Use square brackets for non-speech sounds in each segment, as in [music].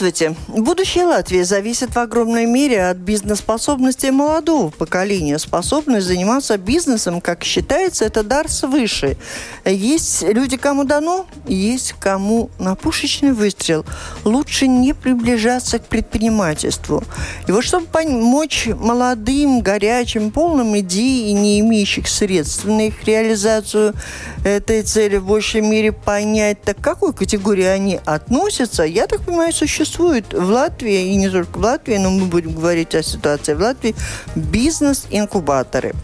Здравствуйте. Будущее Латвии зависит в огромной мере от бизнес-способности молодого поколения. Способность заниматься бизнесом, как считается, это дар свыше. Есть люди, кому дано, есть кому на пушечный выстрел. Лучше не приближаться к предпринимательству. И вот чтобы помочь молодым, горячим, полным идей и не имеющих средств на их реализацию этой цели в большей мере понять, так к какой категории они относятся, я так понимаю, существует в Латвии, и не только в Латвии, но мы будем говорить о ситуации в Латвии, бизнес-инкубаторы.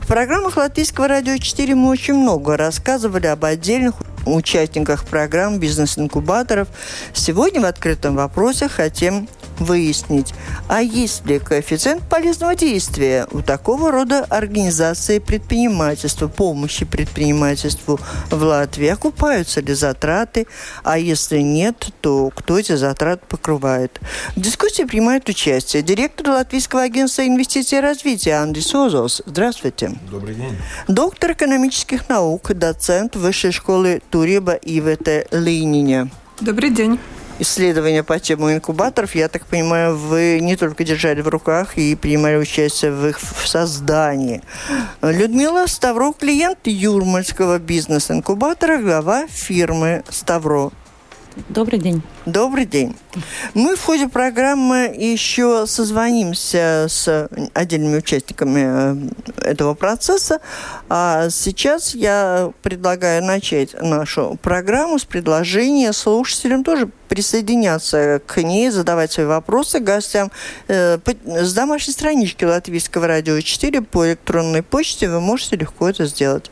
В программах Латвийского радио 4 мы очень много рассказывали об отдельных участниках программ бизнес-инкубаторов. Сегодня в открытом вопросе хотим выяснить, а есть ли коэффициент полезного действия у такого рода организации предпринимательства, помощи предпринимательству в Латвии, окупаются ли затраты, а если нет, то кто эти затраты покрывает. В дискуссии принимает участие директор Латвийского агентства инвестиций и развития Андрей Созос. Здравствуйте. Добрый день. Доктор экономических наук, доцент Высшей школы Туриба ИВТ Линине. Добрый день исследования по тему инкубаторов, я так понимаю, вы не только держали в руках и принимали участие в их в создании. Людмила Ставро, клиент Юрмальского бизнес-инкубатора, глава фирмы Ставро. Добрый день. Добрый день. Мы в ходе программы еще созвонимся с отдельными участниками э, этого процесса. А сейчас я предлагаю начать нашу программу с предложения слушателям тоже присоединяться к ней, задавать свои вопросы гостям. Э, с домашней странички Латвийского радио 4 по электронной почте вы можете легко это сделать.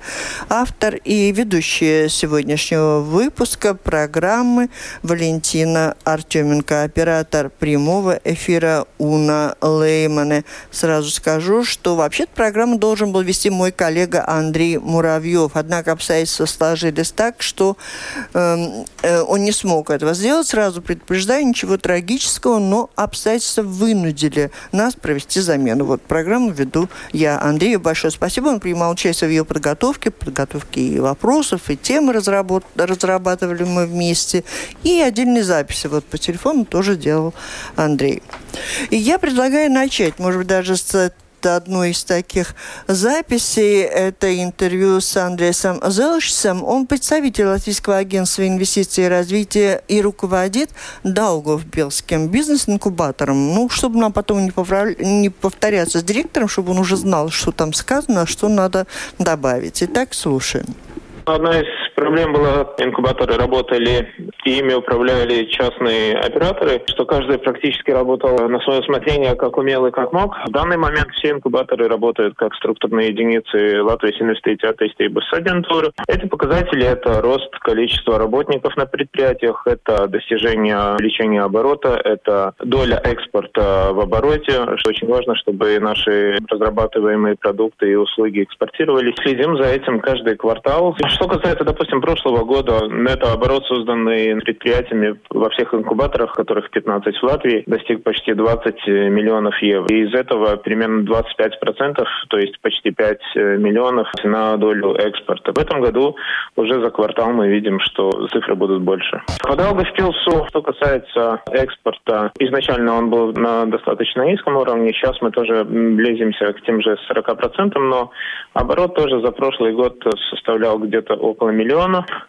Автор и ведущая сегодняшнего выпуска программы Валентина Артеменко, оператор прямого эфира Уна Леймане. Сразу скажу, что вообще-то программу должен был вести мой коллега Андрей Муравьев. Однако обстоятельства сложились так, что э, э, он не смог этого сделать сразу предупреждаю, ничего трагического, но обстоятельства вынудили нас провести замену. Вот программу веду я. Андрею большое спасибо. Он принимал участие в ее подготовке, подготовке и вопросов, и темы разработ... разрабатывали мы вместе. И отдельные записи вот по телефону тоже делал Андрей. И я предлагаю начать, может быть, даже с одной из таких записей. Это интервью с Андреасом Зелшцем. Он представитель Латвийского агентства инвестиций и развития и руководит Даугавпилским бизнес-инкубатором. Ну, чтобы нам потом не, поправ... не повторяться с директором, чтобы он уже знал, что там сказано, что надо добавить. Итак, слушаем. Одна из проблем была, инкубаторы работали, и ими управляли частные операторы, что каждый практически работал на свое усмотрение, как умел и как мог. В данный момент все инкубаторы работают как структурные единицы Латвии инвестиции и агентуры. Эти показатели – это рост количества работников на предприятиях, это достижение увеличения оборота, это доля экспорта в обороте, что очень важно, чтобы наши разрабатываемые продукты и услуги экспортировались. Следим за этим каждый квартал. Что касается, допустим, прошлого года, это оборот, созданный предприятиями во всех инкубаторах, которых 15 в Латвии, достиг почти 20 миллионов евро. И из этого примерно 25%, то есть почти 5 миллионов на долю экспорта. В этом году уже за квартал мы видим, что цифры будут больше. По Даугавпилсу, что касается экспорта, изначально он был на достаточно низком уровне, сейчас мы тоже близимся к тем же 40%, но оборот тоже за прошлый год составлял где-то где около миллиона.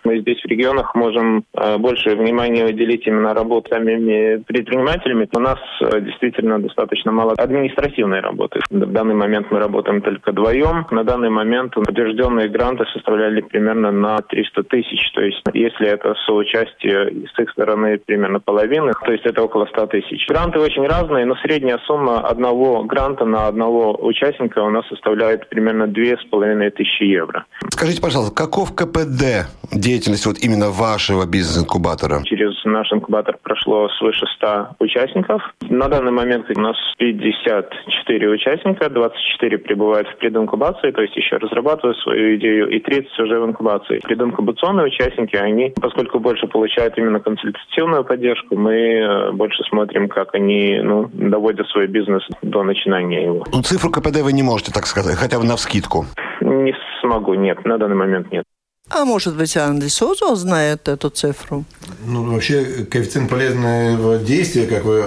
Мы здесь в регионах можем э, больше внимания уделить именно работе самими предпринимателями. У нас э, действительно достаточно мало административной работы. В данный момент мы работаем только вдвоем. На данный момент подтвержденные гранты составляли примерно на 300 тысяч. То есть если это соучастие с их стороны примерно половины, то есть это около 100 тысяч. Гранты очень разные, но средняя сумма одного гранта на одного участника у нас составляет примерно 2,5 тысячи евро. Скажите, пожалуйста, каков КПД деятельность вот именно вашего бизнес-инкубатора? Через наш инкубатор прошло свыше 100 участников. На данный момент у нас 54 участника, 24 пребывают в прединкубации, то есть еще разрабатывают свою идею, и 30 уже в инкубации. Прединкубационные участники, они, поскольку больше получают именно консультативную поддержку, мы э, больше смотрим, как они ну, доводят свой бизнес до начинания его. Ну, цифру КПД вы не можете так сказать, хотя бы на вскидку? Не смогу, нет, на данный момент нет. А может быть, Андрей Созо знает эту цифру? Ну, вообще, коэффициент полезного действия, как вы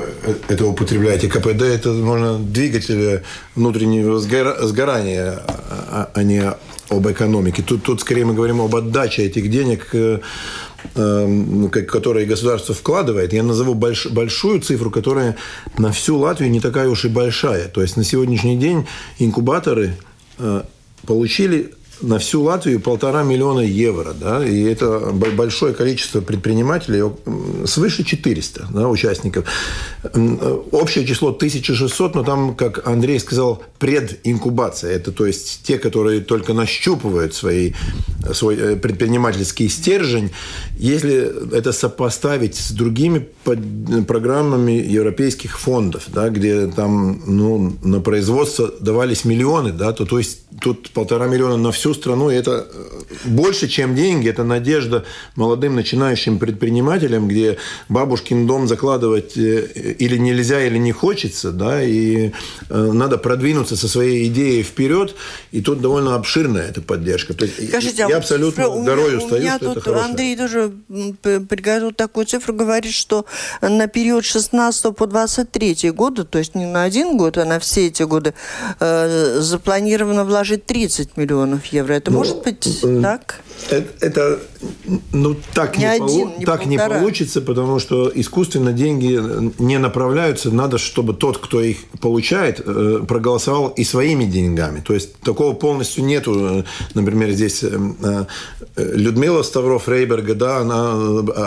это употребляете, КПД, это можно двигатель внутреннего сгорания, а, а не об экономике. Тут, тут скорее мы говорим об отдаче этих денег э, э, которые государство вкладывает, я назову больш, большую цифру, которая на всю Латвию не такая уж и большая. То есть на сегодняшний день инкубаторы э, получили на всю Латвию полтора миллиона евро, да, и это большое количество предпринимателей, свыше 400 да, участников. Общее число 1600, но там, как Андрей сказал, прединкубация. Это то есть те, которые только нащупывают свои, свой э, предпринимательский стержень. Если это сопоставить с другими программами европейских фондов, да, где там ну, на производство давались миллионы, да, то, то есть тут полтора миллиона на всю страну, и это э, больше, чем деньги, это надежда молодым начинающим предпринимателям, где бабушкин дом закладывать э, или нельзя, или не хочется, да, и э, надо продвинуться со своей идеей вперед, и тут довольно обширная эта поддержка. То есть Скажите, а я абсолютно у горою меня, стою, у меня что тут это хорошая. Андрей тоже приготовил такую цифру, говорит, что на период 16 по 23 годы, то есть не на один год, а на все эти годы, э, запланировано вложить 30 миллионов евро. Это ну, может быть э, так? Это, это ну, так, не, не, один, полу- не, так не получится, потому что искусственно деньги не направляются. Надо, чтобы тот, кто их получает, э, проголосовал и своими деньгами. То есть такого полностью нету. Например, здесь э, Людмила Ставров Рейберга, да, она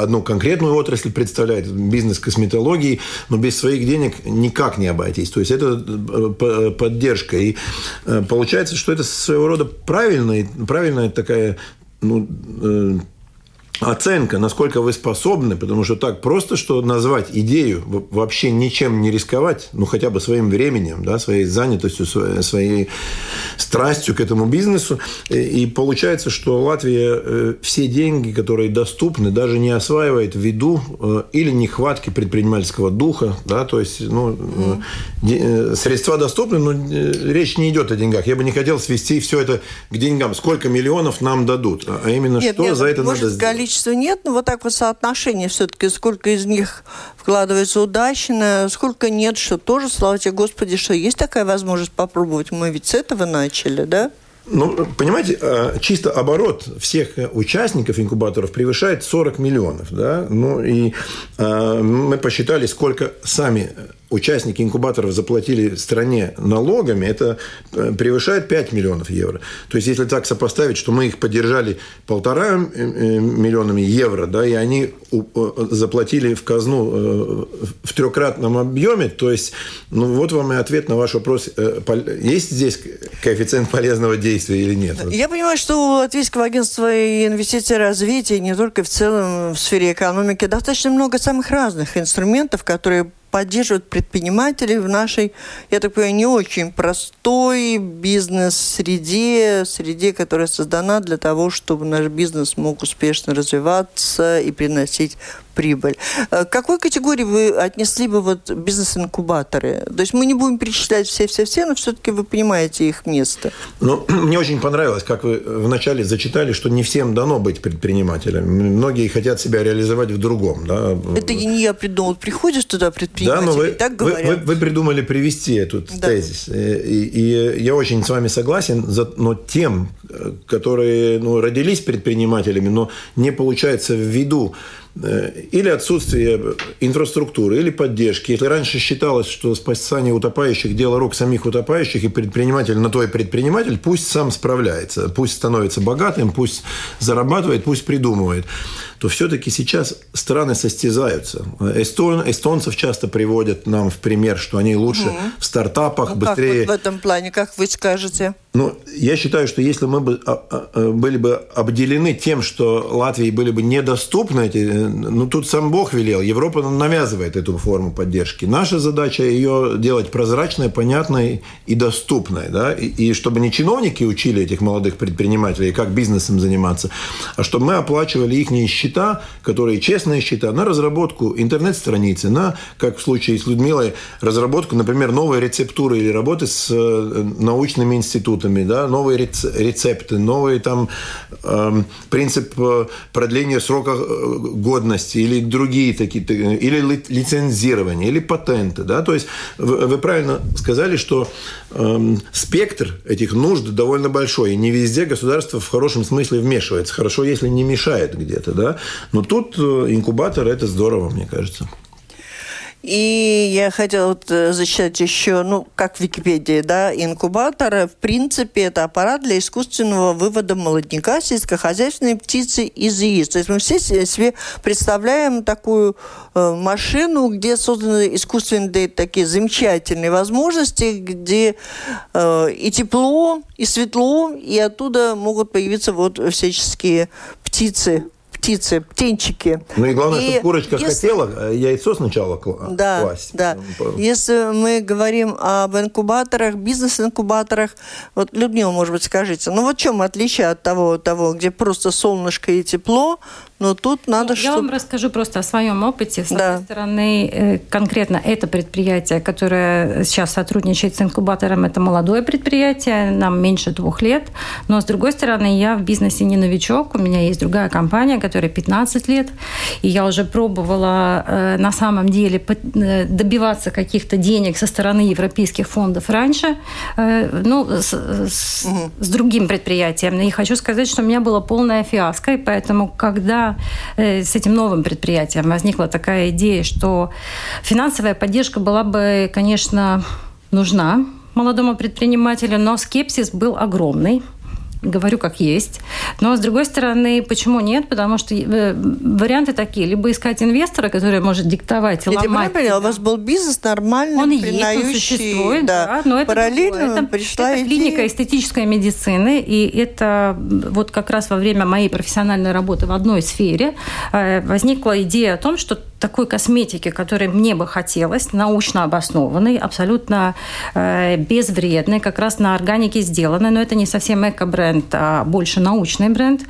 одну конкретную отрасль представляет, бизнес косметологии, но без своих денег никак не обойтись. То есть это поддержка. И получается, что это своего рода правильная, правильная такая ну, э, оценка, насколько вы способны, потому что так просто, что назвать идею, вообще ничем не рисковать, ну, хотя бы своим временем, да, своей занятостью, своей страстью к этому бизнесу. И получается, что Латвия э, все деньги, которые доступны, даже не осваивает ввиду э, или нехватки предпринимательского духа, да, то есть, ну, mm. средства доступны, но речь не идет о деньгах. Я бы не хотел свести все это к деньгам. Сколько миллионов нам дадут, а именно нет, что нет, за это надо сделать количества нет, но вот так вот соотношение все-таки, сколько из них вкладывается удачно, сколько нет, что тоже, слава тебе Господи, что есть такая возможность попробовать. Мы ведь с этого начали, да? Ну, понимаете, а, чисто оборот всех участников инкубаторов превышает 40 миллионов. Да? Ну, и а, мы посчитали, сколько сами участники инкубаторов заплатили стране налогами, это э, превышает 5 миллионов евро. То есть, если так сопоставить, что мы их поддержали полтора э, э, миллионами евро, да, и они заплатили в казну в трехкратном объеме, то есть, ну, вот вам и ответ на ваш вопрос. Есть здесь коэффициент полезного действия или нет? Я понимаю, что у Латвийского агентства инвестиций и развития, не только в целом в сфере экономики, достаточно много самых разных инструментов, которые поддерживать предпринимателей в нашей, я так понимаю, не очень простой бизнес-среде, среде, которая создана для того, чтобы наш бизнес мог успешно развиваться и приносить прибыль. Э, к какой категории вы отнесли бы вот бизнес-инкубаторы? То есть мы не будем перечислять все-все-все, но все-таки вы понимаете их место. Ну, [clears throat] мне очень понравилось, как вы вначале зачитали, что не всем дано быть предпринимателем. Многие хотят себя реализовать в другом. Да? Это не я придумал. Приходишь туда предприниматель, да, но вы, так говорят. Вы, вы, вы придумали привести этот да. тезис. Э, и, и я очень с вами согласен, но тем, которые ну, родились предпринимателями, но не получается в виду Э, или отсутствие инфраструктуры, или поддержки. Если раньше считалось, что спасание утопающих – дело рук самих утопающих, и предприниматель на то и предприниматель, пусть сам справляется, пусть становится богатым, пусть зарабатывает, пусть придумывает, то все-таки сейчас страны состязаются. Эстон, эстонцев часто приводят нам в пример, что они лучше угу. в стартапах, ну, быстрее. Как вот в этом плане, как вы скажете? Ну, я считаю, что если мы бы а, а, а, были бы обделены тем, что Латвии были бы недоступны эти, ну тут сам Бог велел, Европа навязывает эту форму поддержки. Наша задача ее делать прозрачной, понятной и доступной, да, и, и чтобы не чиновники учили этих молодых предпринимателей, как бизнесом заниматься, а чтобы мы оплачивали их счета, которые честные счета, на разработку интернет-страницы, на, как в случае с Людмилой, разработку, например, новой рецептуры или работы с э, научными институтами да, новые рецепты, новый там э, принцип э, продления срока э, годности или другие такие, или лицензирование, или патенты, да, то есть вы, правильно сказали, что э, спектр этих нужд довольно большой, и не везде государство в хорошем смысле вмешивается, хорошо, если не мешает где-то, да, но тут э, инкубатор это здорово, мне кажется. И я хотела вот э, зачитать еще, ну, как в Википедии, да, инкубатор, в принципе, это аппарат для искусственного вывода молодняка сельскохозяйственной птицы из яиц. То есть мы все себе представляем такую э, машину, где созданы искусственные такие замечательные возможности, где э, и тепло, и светло, и оттуда могут появиться вот всяческие птицы птицы, птенчики. Ну и главное, и чтобы курочка если... хотела э, яйцо сначала да, класть. Да, Если мы говорим об инкубаторах, бизнес-инкубаторах, вот, Людмила, может быть, скажите, ну вот в чем отличие от того, того, где просто солнышко и тепло, но тут надо, ну, Я чтобы... вам расскажу просто о своем опыте. С да. одной стороны, э, конкретно это предприятие, которое сейчас сотрудничает с инкубатором, это молодое предприятие, нам меньше двух лет. Но, с другой стороны, я в бизнесе не новичок. У меня есть другая компания, которая 15 лет. И я уже пробовала э, на самом деле э, добиваться каких-то денег со стороны европейских фондов раньше, ну, с, с, угу. с другим предприятием. И хочу сказать, что у меня была полная фиаско. И поэтому, когда э, с этим новым предприятием возникла такая идея, что финансовая поддержка была бы, конечно, нужна молодому предпринимателю, но скепсис был огромный говорю как есть. Но, с другой стороны, почему нет? Потому что э, варианты такие. Либо искать инвестора, который может диктовать, Я ломать. Я у вас был бизнес нормальный, Он есть, он существует, да. да но это Параллельно это, пришла это идея. клиника эстетической медицины, и это вот как раз во время моей профессиональной работы в одной сфере э, возникла идея о том, что такой косметики, которой мне бы хотелось, научно обоснованной, абсолютно э, безвредной, как раз на органике сделанной, но это не совсем эко-бренд, а больше научный бренд.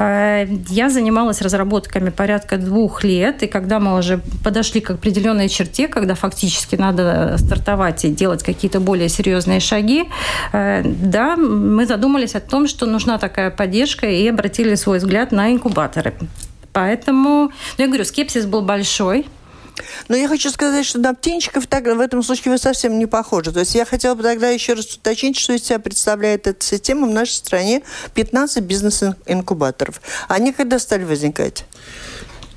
Э, я занималась разработками порядка двух лет, и когда мы уже подошли к определенной черте, когда фактически надо стартовать и делать какие-то более серьезные шаги, э, да, мы задумались о том, что нужна такая поддержка, и обратили свой взгляд на инкубаторы. Поэтому, ну, я говорю, скепсис был большой. Но я хочу сказать, что на птенчиков так, в этом случае вы совсем не похожи. То есть я хотела бы тогда еще раз уточнить, что из себя представляет эта система в нашей стране 15 бизнес-инкубаторов. Они когда стали возникать?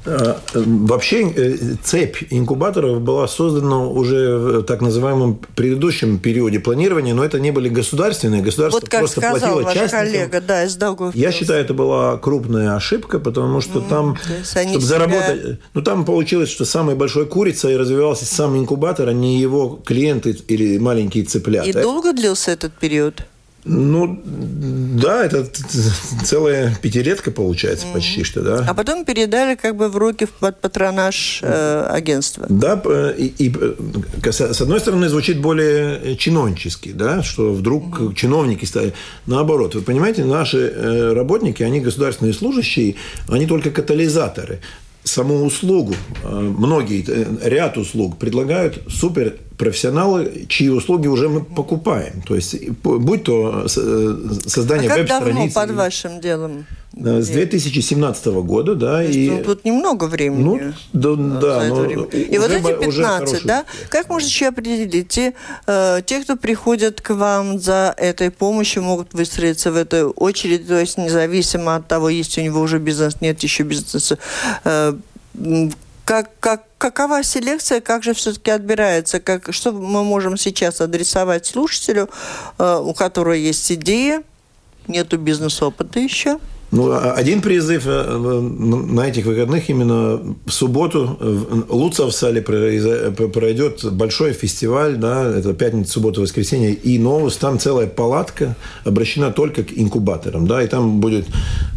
Э, вообще э, цепь инкубаторов была создана уже в так называемом предыдущем периоде планирования, но это не были государственные. Государство вот как просто сказал платило ваш частникам. коллега, да, из долгов. Я считаю, это была крупная ошибка, потому что mm, там, чтобы себя... заработать... Ну, там получилось, что самой большой курицей развивался сам инкубатор, а не его клиенты или маленькие цыплята. И долго длился этот период? Ну, да, это [laughs] целая пятилетка получается mm-hmm. почти что, да. А потом передали как бы в руки под патронаж э, агентства. Да, и, и с одной стороны звучит более чиновнически, да, что вдруг mm-hmm. чиновники стали. Наоборот, вы понимаете, наши э, работники, они государственные служащие, они только катализаторы саму услугу, э, многие, э, ряд услуг предлагают супер профессионалы, чьи услуги уже мы покупаем. То есть, будь то э, создание а веб-страницы. под вашим делом? С 2017 года, да. То и... ну, тут немного времени. Ну, да, да но и вот эти 15, да, как можно еще определить? Те, э, те, кто приходят к вам за этой помощью, могут выстроиться в эту очередь, то есть независимо от того, есть у него уже бизнес, нет еще бизнеса. Э, как, как, какова селекция, как же все-таки отбирается, как, что мы можем сейчас адресовать слушателю, э, у которого есть идея, нету бизнес-опыта еще? Ну, а один призыв э, на этих выходных именно в субботу в Луцавсале пройдет большой фестиваль, да, это пятница, суббота, воскресенье, и новус, там целая палатка обращена только к инкубаторам, да, и там будет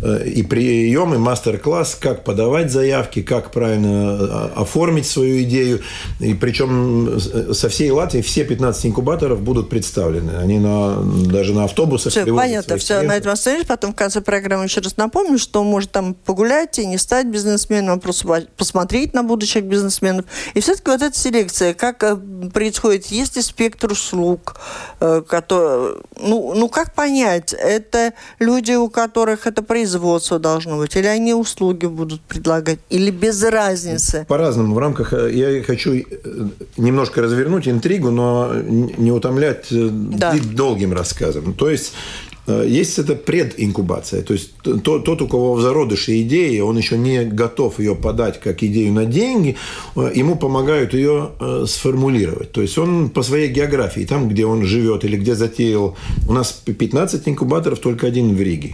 э, и прием, и мастер-класс, как подавать заявки, как правильно э, оформить свою идею, и причем со всей Латвии все 15 инкубаторов будут представлены, они на, даже на автобусах. Все, понятно, все, на этом остановились, потом в конце программы еще раз напомню, что может там погулять и не стать бизнесменом, а просто посмотреть на будущих бизнесменов. И все-таки вот эта селекция, как э, происходит, есть ли спектр услуг, э, который, ну, ну как понять, это люди, у которых это производство должно быть, или они услуги будут предлагать, или без разницы? По-разному. В рамках, э, я хочу немножко развернуть интригу, но не утомлять да. долгим рассказом. То есть есть это прединкубация, то есть тот, у кого в зародыше идея, он еще не готов ее подать как идею на деньги, э, ему помогают ее э, сформулировать. То есть он по своей географии, там, где он живет или где затеял, у нас 15 инкубаторов, только один в Риге.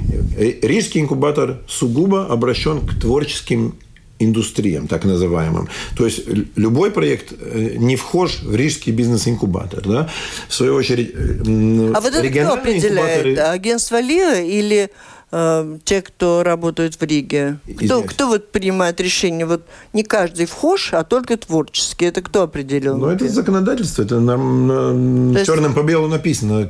Рижский инкубатор сугубо обращен к творческим индустриям, так называемым. То есть любой проект э, не вхож в рижский бизнес-инкубатор. Да? В свою очередь, а вот это кто определяет? Агентство ЛИА или э, те, кто работают в Риге? Кто, кто вот принимает решение? Вот не каждый вхож, а только творческий. Это кто определил? Ну, это законодательство. Это на, на, есть... черным по белому написано.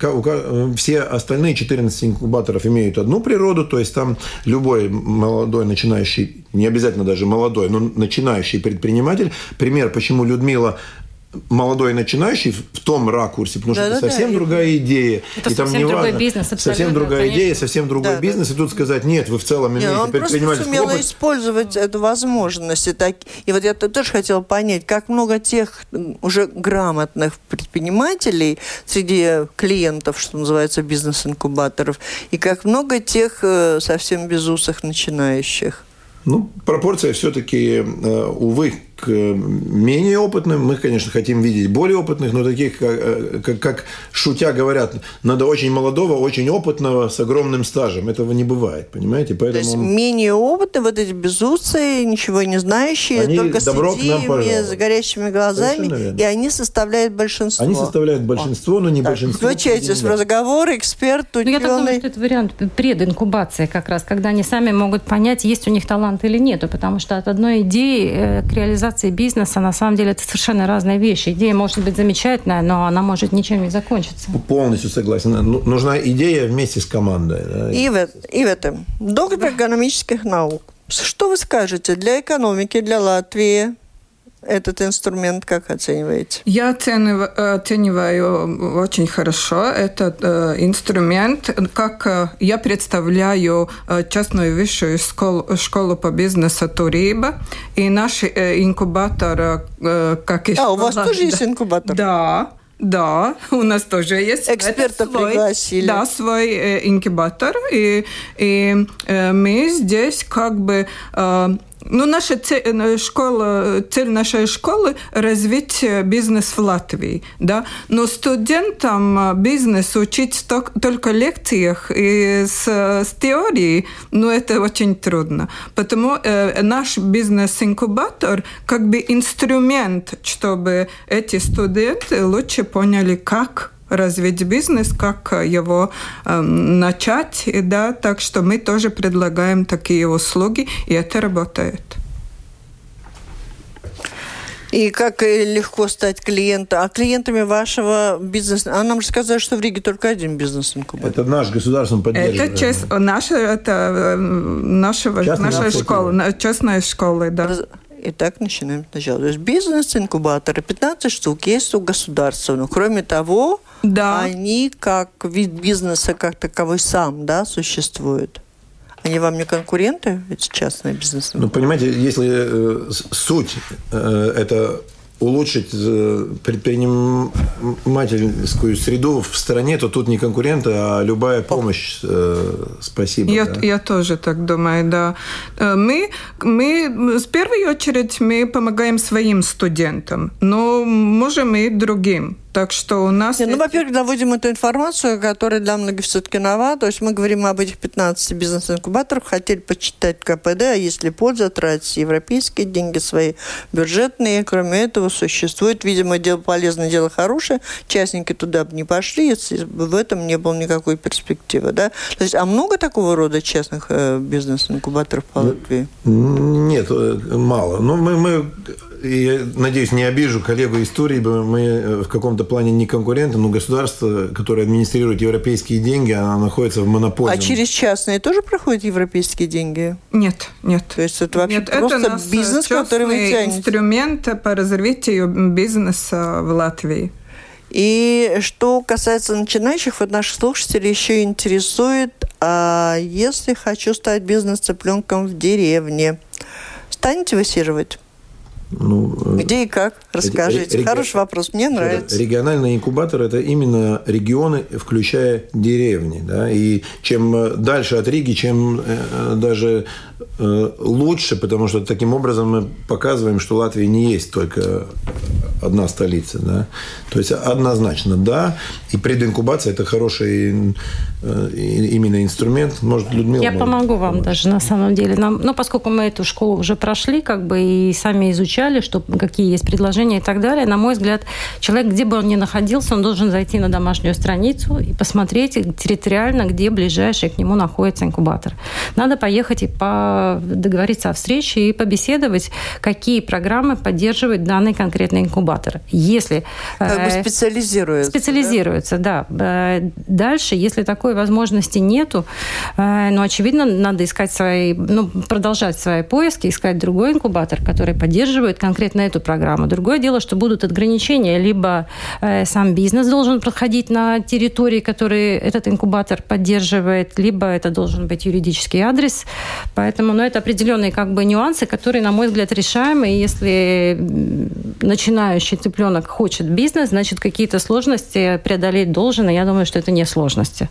Все остальные 14 инкубаторов имеют одну природу, то есть там любой молодой начинающий, не обязательно даже молодой, но начинающий предприниматель. Пример, почему Людмила молодой начинающий в том ракурсе, потому да, что да, это совсем да, другая идея. Это и там совсем другой важно, бизнес, Совсем другая конечно. идея, совсем другой да, бизнес. Да. И тут сказать, нет, вы в целом имеете нет, он предпринимательский сумел опыт. использовать эту возможность. И, так, и вот я тоже хотела понять, как много тех уже грамотных предпринимателей среди клиентов, что называется, бизнес-инкубаторов, и как много тех э, совсем безусых начинающих. Ну, пропорция все-таки, э, увы, к менее опытным. Мы, конечно, хотим видеть более опытных, но таких, как, э, как, как шутя говорят, надо очень молодого, очень опытного с огромным стажем. Этого не бывает, понимаете? Поэтому... То есть менее опытные, вот эти безусы, ничего не знающие, они только добро с идеями, с горящими глазами, и они составляют большинство. Они составляют большинство, О. но не так, большинство. Включайтесь в разговор, эксперт, ну, Я так думаю, что это вариант прединкубации как раз, когда они сами могут понять, есть у них талант или нет, потому что от одной идеи э, к реализации организации бизнеса, на самом деле, это совершенно разные вещи. Идея может быть замечательная, но она может ничем не закончиться. Полностью согласен. Ну, нужна идея вместе с командой. Да? И, в, и в этом. Доктор экономических наук. Что вы скажете для экономики, для Латвии? Этот инструмент как оцениваете? Я оцениваю, оцениваю очень хорошо этот э, инструмент, как э, я представляю э, частную высшую школу, школу по бизнесу Туриба, и наш э, инкубатор, э, как и А, у вас тоже да, есть инкубатор? Да. Да, у нас тоже есть. Эксперта свой, пригласили. Да, свой э, инкубатор. И, и э, мы здесь как бы э, ну, наша цель, школа, цель нашей школы – развить бизнес в Латвии. Да? Но студентам э, бизнес учить только лекциях и с, с теорией, ну, это очень трудно. Потому э, наш бизнес-инкубатор как бы инструмент, чтобы эти студенты лучше поняли, как развить бизнес, как его э, начать, да, так что мы тоже предлагаем такие услуги, и это работает. И как легко стать клиентом. А клиентами вашего бизнеса... А нам же сказали, что в Риге только один бизнес-инкубатор. Это наш государственный поддерживаемый. Это чест... наша, это нашего, наша школа, частная школа, да. Итак, начинаем сначала. То есть бизнес-инкубаторы, 15 штук есть у государства. Но кроме того, да. они как вид бизнеса как таковой сам да, существуют. Они вам не конкуренты, эти частные бизнесы? Ну, понимаете, если э, суть э, это улучшить э, предпринимательскую среду в стране, то тут не конкуренты, а любая помощь. Э, спасибо. Я, да? я тоже так думаю, да. Э, мы, мы, в первую очередь, мы помогаем своим студентам, но можем и другим. Так что у нас... Не, ну, во-первых, доводим эту информацию, которая для многих все-таки нова. То есть мы говорим об этих 15 бизнес-инкубаторах, хотели почитать КПД, а если польза, тратить европейские деньги свои, бюджетные. Кроме этого, существует, видимо, дело полезное, дело хорошее. Частники туда бы не пошли, если бы в этом не было никакой перспективы. Да? То есть, а много такого рода частных э, бизнес-инкубаторов по ну, Латвии? Нет, э, мало. Но мы, мы я надеюсь, не обижу коллегу истории, мы в каком-то плане не конкуренты, но государство, которое администрирует европейские деньги, оно находится в монополии. А через частные тоже проходят европейские деньги? Нет, нет. То есть это вообще нет, просто это бизнес, который вы тянете? инструмент по развитию бизнеса в Латвии. И что касается начинающих, вот наших слушателей еще интересует, а если хочу стать бизнес-цыпленком в деревне, станете высиживать? Ну, э, Где и как? Расскажите. Реги... Хороший вопрос, мне нравится. Региональный инкубатор – это именно регионы, включая деревни. Да? И чем э, дальше от Риги, чем э, даже лучше, потому что таким образом мы показываем, что Латвия не есть только одна столица. Да? То есть однозначно да. И прединкубация – это хороший именно инструмент. Может, Людмила Я помогу вам помочь. даже на самом деле. Нам, ну, поскольку мы эту школу уже прошли, как бы и сами изучали, что, какие есть предложения и так далее. На мой взгляд, человек, где бы он ни находился, он должен зайти на домашнюю страницу и посмотреть территориально, где ближайший к нему находится инкубатор. Надо поехать и по... договориться о встрече и побеседовать, какие программы поддерживает данный конкретный инкубатор. Если... Как бы э, специализируется. Специализируется, да? да. Э, дальше, если такой возможности нету, э, ну, очевидно, надо искать свои, ну, продолжать свои поиски, искать другой инкубатор, который поддерживает поддерживает конкретно эту программу. Другое дело, что будут ограничения. Либо э, сам бизнес должен проходить на территории, которые этот инкубатор поддерживает, либо это должен быть юридический адрес. Поэтому ну, это определенные как бы нюансы, которые, на мой взгляд, решаемы. И если начинающий цыпленок хочет бизнес, значит, какие-то сложности преодолеть должен. И я думаю, что это не сложности.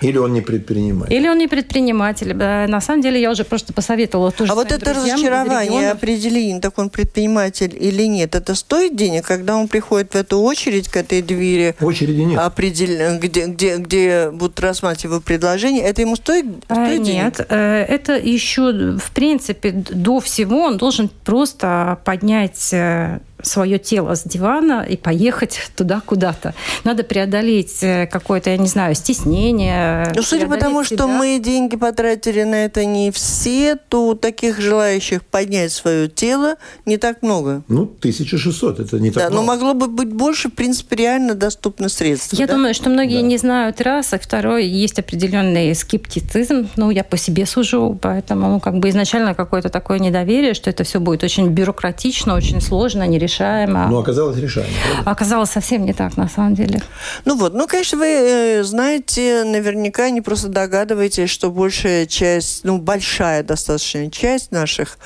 Или он не предприниматель. Или он не предприниматель. На самом деле я уже просто посоветовала тоже А вот это разочарование определение, так он предприниматель или нет, это стоит денег, когда он приходит в эту очередь к этой двери? Очереди нет. Определен... Где, где, где будут рассматривать его предложение, это ему стоит, а, стоит Нет, денег? Э, это еще, в принципе, до всего он должен просто поднять э, свое тело с дивана и поехать туда куда-то. Надо преодолеть э, какое-то, я не знаю, стеснение. Ну, судя по тому, себя. что мы деньги потратили на это не все, то таких желающих поднять свое тело не так много. Ну, 1600, это не так Да, много. но могло бы быть больше, в принципе, реально доступны средства. Я да? думаю, что многие да. не знают раз, а второй, есть определенный скептицизм, ну, я по себе сужу, поэтому, ну, как бы изначально какое-то такое недоверие, что это все будет очень бюрократично, очень сложно, нерешаемо решаемо. Ну, оказалось решаемо. Правда? Оказалось совсем не так, на самом деле. Ну вот, ну, конечно, вы э, знаете, наверняка не просто догадываетесь, что большая часть, ну, большая достаточно часть наших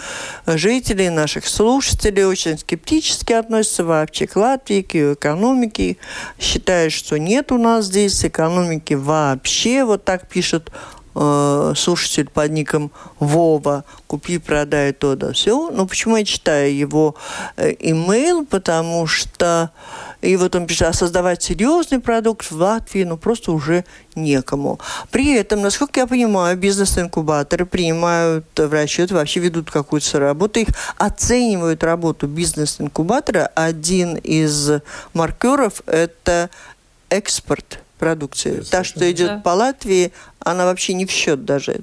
жителей, наших слушателей очень скептически относятся вообще к Латвии, к ее экономике, считают, что нет у нас здесь экономики вообще, вот так пишут э, слушатель под ником Вова, купи, продай то да все. Но почему я читаю его э, имейл? Потому что и вот он пишет, а создавать серьезный продукт в Латвии, ну, просто уже некому. При этом, насколько я понимаю, бизнес-инкубаторы принимают в расчет, вообще ведут какую-то работу, их оценивают работу бизнес-инкубатора. Один из маркеров – это экспорт продукции. Та, что идет да. по Латвии, она вообще не в счет даже.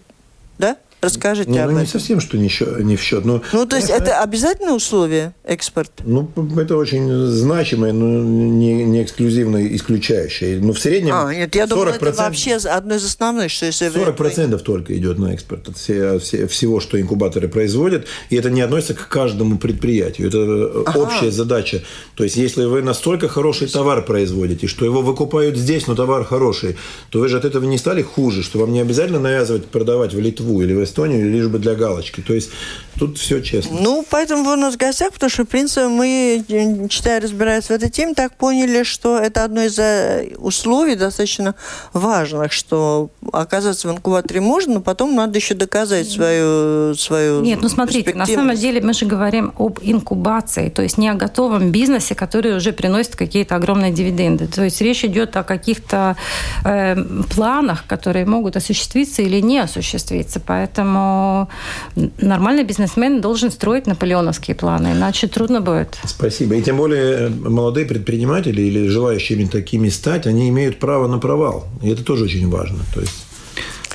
Да? Расскажите не, об ну, этом. Не совсем, что не, не в счет. Но, ну, то есть это, это обязательное условие экспорт? Ну, это очень значимое, но не, не эксклюзивно исключающее. Но в среднем а, нет, я думаю, это вообще одно из основных, что если... 40% вы... только идет на экспорт от все, все, всего, что инкубаторы производят. И это не относится к каждому предприятию. Это ага. общая задача. То есть, если вы настолько хороший товар производите, что его выкупают здесь, но товар хороший, то вы же от этого не стали хуже, что вам не обязательно навязывать продавать в Литву или в Эстонию, лишь бы для галочки. То есть тут все честно. Ну, поэтому вы у нас в гостях, потому что, в принципе, мы, читая, разбираясь в этой теме, так поняли, что это одно из э, условий достаточно важных, что оказаться в инкубаторе можно, но потом надо еще доказать свою, свою Нет, ну смотрите, на самом деле мы же говорим об инкубации, то есть не о готовом бизнесе, который уже приносит какие-то огромные дивиденды. То есть речь идет о каких-то э, планах, которые могут осуществиться или не осуществиться. Поэтому нормальный бизнесмен должен строить наполеоновские планы, иначе трудно будет. Спасибо. И тем более э, молодые предприниматели или желающие такими стать, они имеют право на провал. И это тоже очень важно. То есть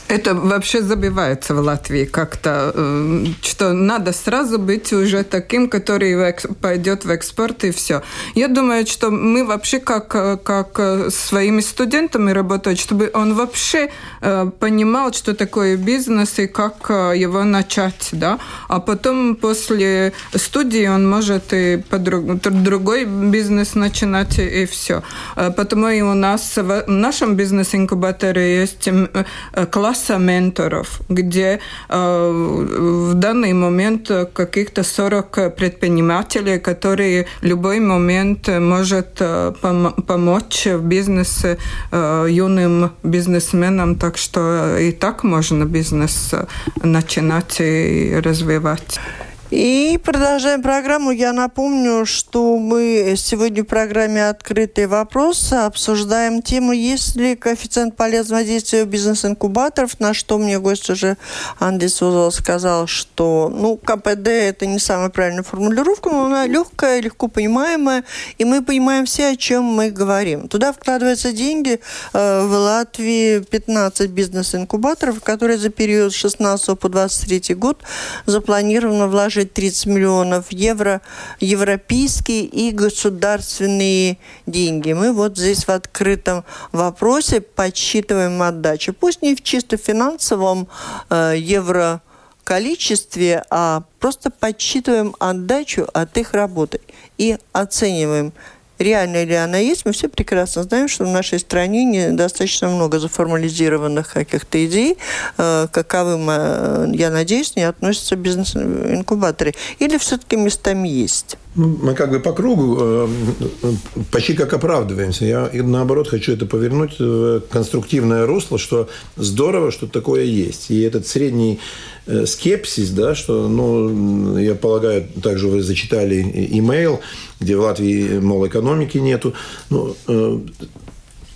это вообще забивается в Латвии как-то, э, что надо сразу быть уже таким, который пойдет в экспорт и все. Я думаю, что мы вообще как, как своими студентами работать, чтобы он вообще э, понимал, что такое бизнес и как э, его начать, да, а потом после студии он может и по другой бизнес начинать и все. Потому и у нас в нашем бизнес-инкубаторе есть класс масса менторов, где э, в данный момент каких-то 40 предпринимателей, которые в любой момент может э, пом- помочь в бизнесе э, юным бизнесменам, так что и так можно бизнес начинать и развивать. И продолжаем программу. Я напомню, что мы сегодня в программе «Открытые вопросы» обсуждаем тему, есть ли коэффициент полезного действия бизнес-инкубаторов, на что мне гость уже Андрей Сузов сказал, что ну, КПД – это не самая правильная формулировка, но она легкая, легко понимаемая, и мы понимаем все, о чем мы говорим. Туда вкладываются деньги. Э, в Латвии 15 бизнес-инкубаторов, которые за период с 16 по 23 год запланировано вложить вложить 30 миллионов евро европейские и государственные деньги. Мы вот здесь в открытом вопросе подсчитываем отдачу. Пусть не в чисто финансовом э, евро количестве, а просто подсчитываем отдачу от их работы и оцениваем, реально ли она есть, мы все прекрасно знаем, что в нашей стране недостаточно много заформализированных каких-то идей, э, каковым, э, я надеюсь, не относятся бизнес-инкубаторы. Или все-таки местами есть? Ну, мы как бы по кругу э, почти как оправдываемся. Я, наоборот, хочу это повернуть в конструктивное русло, что здорово, что такое есть. И этот средний скепсис, да, что, ну, я полагаю, также вы зачитали имейл, где в Латвии, мол, экономики нету. Ну, э,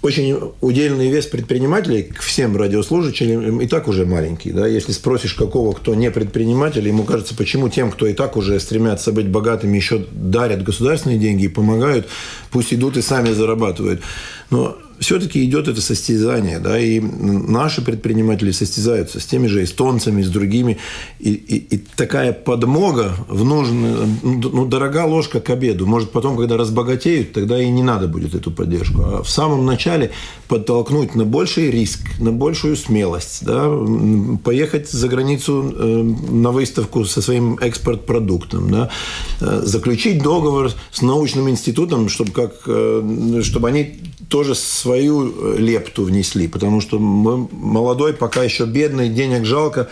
очень удельный вес предпринимателей к всем радиослужащим и так уже маленький. Да? Если спросишь какого, кто не предприниматель, ему кажется, почему тем, кто и так уже стремятся быть богатыми, еще дарят государственные деньги и помогают, пусть идут и сами зарабатывают. Но все-таки идет это состязание, да, и наши предприниматели состязаются с теми же эстонцами, с другими, и, и, и такая подмога в нужную, ну, дорога ложка к обеду. Может, потом, когда разбогатеют, тогда и не надо будет эту поддержку. А в самом начале подтолкнуть на больший риск, на большую смелость, да, поехать за границу э, на выставку со своим экспорт-продуктом, да, э, заключить договор с научным институтом, чтобы, как, э, чтобы они тоже свою э, лепту внесли, потому что мы молодой, пока еще бедный, денег жалко.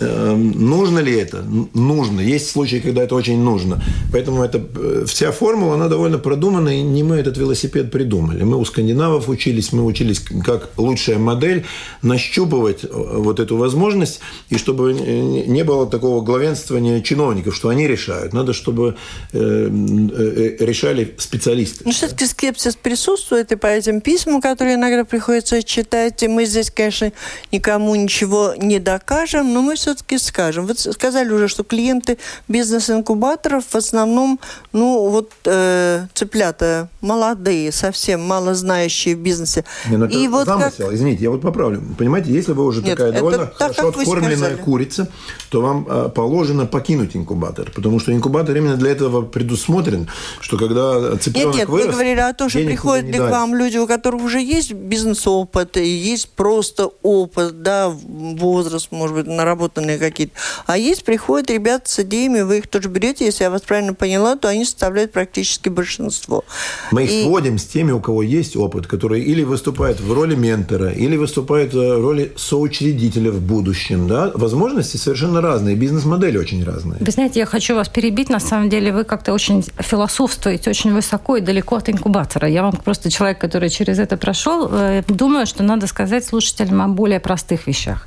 Эм, нужно ли это? Нужно. Есть случаи, когда это очень нужно. Поэтому это, э, вся формула, она довольно продумана, и не мы этот велосипед придумали. Мы у скандинавов учились, мы учились, как лучшая модель, нащупывать э, вот эту возможность, и чтобы не было такого главенствования чиновников, что они решают. Надо, чтобы э, решали специалисты. Ну, все-таки скепсис присутствует, и по этим письмам, которые иногда приходится читать, и мы здесь, конечно, никому ничего не докажем, но мы все все-таки скажем? Вы сказали уже, что клиенты бизнес-инкубаторов в основном, ну, вот э, цыплята молодые, совсем мало знающие в бизнесе. Не, ну, и вот замысел, как... извините, я вот поправлю. Понимаете, если вы уже Нет, такая довольно так, хорошо откормленная курица, то вам э, положено покинуть инкубатор, потому что инкубатор именно для этого предусмотрен, что когда цыпленок Нет, нет, вырос, вы говорили о том, что приходят ли к вам люди, у которых уже есть бизнес-опыт, и есть просто опыт, да, возраст, может быть, наработанный разработанные какие-то. А есть, приходят ребята с идеями, вы их тоже берете, если я вас правильно поняла, то они составляют практически большинство. Мы их и... сводим с теми, у кого есть опыт, которые или выступают в роли ментора, или выступают в роли соучредителя в будущем. Да? Возможности совершенно разные, бизнес-модели очень разные. Вы знаете, я хочу вас перебить. На самом деле вы как-то очень философствуете очень высоко и далеко от инкубатора. Я вам просто человек, который через это прошел, э, думаю, что надо сказать слушателям о более простых вещах.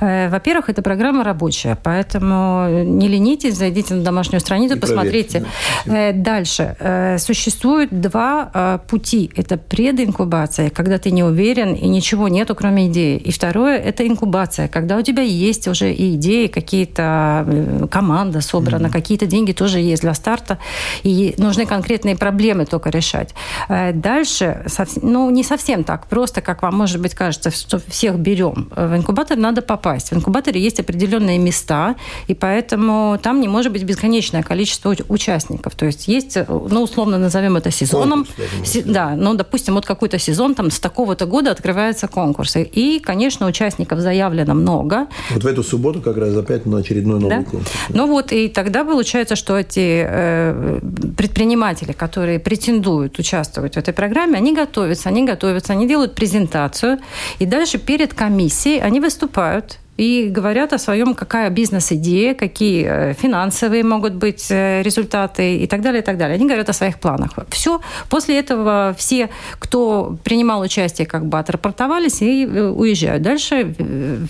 Э, во-первых, эта программа рабочая, поэтому не ленитесь, зайдите на домашнюю страницу, и посмотрите. Да, Дальше. Существует два пути. Это прединкубация, когда ты не уверен и ничего нету, кроме идеи. И второе – это инкубация, когда у тебя есть уже и идеи, какие-то э, команда собрана, mm-hmm. какие-то деньги тоже есть для старта, и нужны конкретные проблемы только решать. Э, дальше, ну, не совсем так просто, как вам, может быть, кажется, что всех берем. В инкубатор надо попасть. В инкубаторе есть определенные места, и поэтому там не может быть бесконечное количество участников. То есть есть, ну, условно назовем это сезоном. Конкурс, да, ну, допустим, вот какой-то сезон там с такого-то года открываются конкурсы. И, конечно, участников заявлено много. Вот в эту субботу как раз опять на очередной новый да? конкурс. Ну вот, и тогда получается, что эти э, предприниматели, которые претендуют участвовать в этой программе, они готовятся, они готовятся, они делают презентацию, и дальше перед комиссией они выступают и говорят о своем, какая бизнес-идея, какие э, финансовые могут быть э, результаты и так далее, и так далее. Они говорят о своих планах. Все. После этого все, кто принимал участие, как бы отрапортовались и э, уезжают. Дальше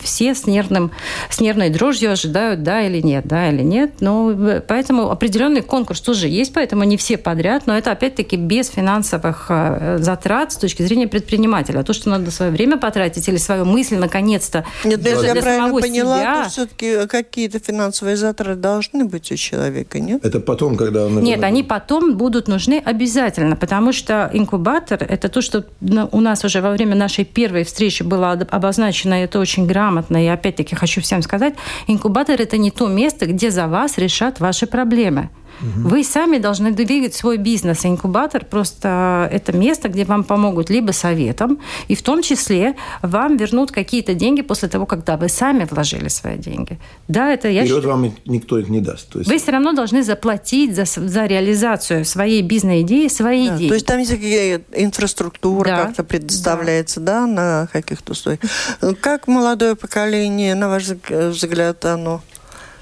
все с, нервным, с нервной дрожью ожидают, да или нет, да или нет. Ну, поэтому определенный конкурс тоже есть, поэтому не все подряд, но это опять-таки без финансовых затрат с точки зрения предпринимателя. То, что надо свое время потратить или свою мысль наконец-то... Нет, ну, если я правильно поняла, себя. то все-таки какие-то финансовые затраты должны быть у человека, нет? Это потом, когда... Он... Нет, они потом будут нужны обязательно, потому что инкубатор – это то, что у нас уже во время нашей первой встречи было обозначено, и это очень грамотно, и опять-таки хочу всем сказать, инкубатор – это не то место, где за вас решат ваши проблемы. Угу. Вы сами должны двигать свой бизнес. Инкубатор просто это место, где вам помогут либо советом, и в том числе вам вернут какие-то деньги после того, когда вы сами вложили свои деньги. Да, это я Вперед считаю, вам никто их не даст. То есть... Вы все равно должны заплатить за, за реализацию своей бизнес-идеи, своей да, идеи. То есть там есть инфраструктура да. как-то предоставляется, да, да на каких-то условиях. Как молодое поколение, на ваш взгляд, оно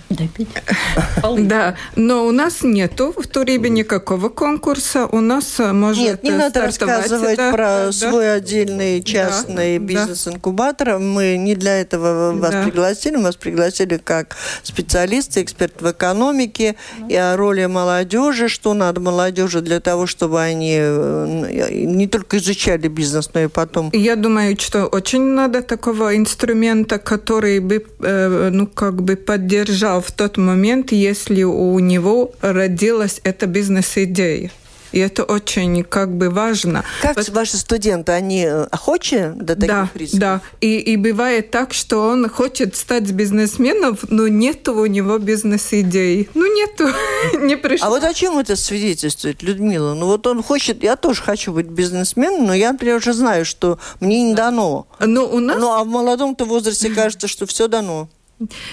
[laughs] да, но у нас нету в Турибе никакого конкурса. У нас э, может Нет, не надо рассказывать да, про да, свой отдельный частный да, бизнес-инкубатор. Мы не для этого вас да. пригласили. Мы вас пригласили как специалиста, эксперт в экономике и о роли молодежи, что надо молодежи для того, чтобы они э, не только изучали бизнес, но и потом... Я думаю, что очень надо такого инструмента, который бы, э, ну, как бы поддержал в тот момент, если у него родилась эта бизнес-идея. И это очень как бы важно. Как вот... ваши студенты, они э, охочи до таких да, призывов? Да, и, и бывает так, что он хочет стать бизнесменом, но нет у него бизнес-идей. Ну, нету, [laughs] не пришло. А вот о чем это свидетельствует, Людмила? Ну, вот он хочет, я тоже хочу быть бизнесменом, но я, например, уже знаю, что мне не дано. Но у нас... Ну, а в молодом-то возрасте кажется, что все дано.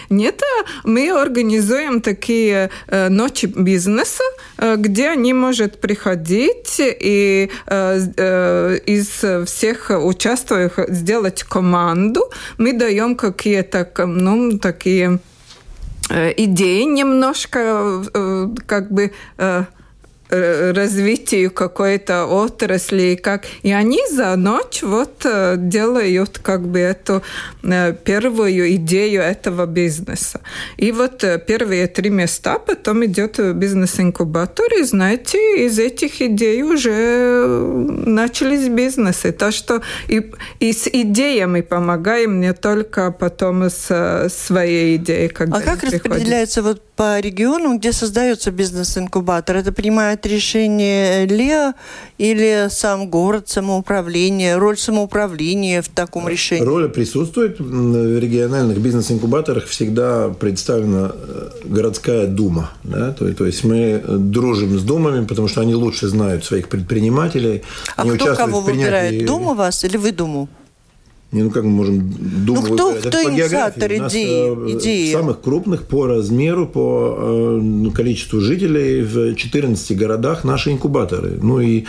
Нет, мы организуем такие э, ночи бизнеса, э, где они могут приходить и э, из всех участвующих сделать команду. Мы даем какие-то, ну, такие идеи немножко, как бы... Э, развитию какой-то отрасли, как и они за ночь вот э, делают как бы эту э, первую идею этого бизнеса. И вот первые три места, потом идет бизнес-инкубатор, и знаете, из этих идей уже начались бизнесы. То, что и, и с идеями помогаем не только потом с своей идеей. Когда а как распределяется вот по регионам, где создается бизнес-инкубатор? Это принимает решение ЛЕО или сам город, самоуправление? Роль самоуправления в таком решении? Роль присутствует. В региональных бизнес-инкубаторах всегда представлена э, городская дума. Да? То, то есть мы дружим с думами, потому что они лучше знают своих предпринимателей. А кто кого выбирает? Дума вас или вы думу? Не, ну как мы можем думать? Ну, кто, кто инициатор идеи, идеи? Самых крупных по размеру, по э, количеству жителей в 14 городах наши инкубаторы. Ну и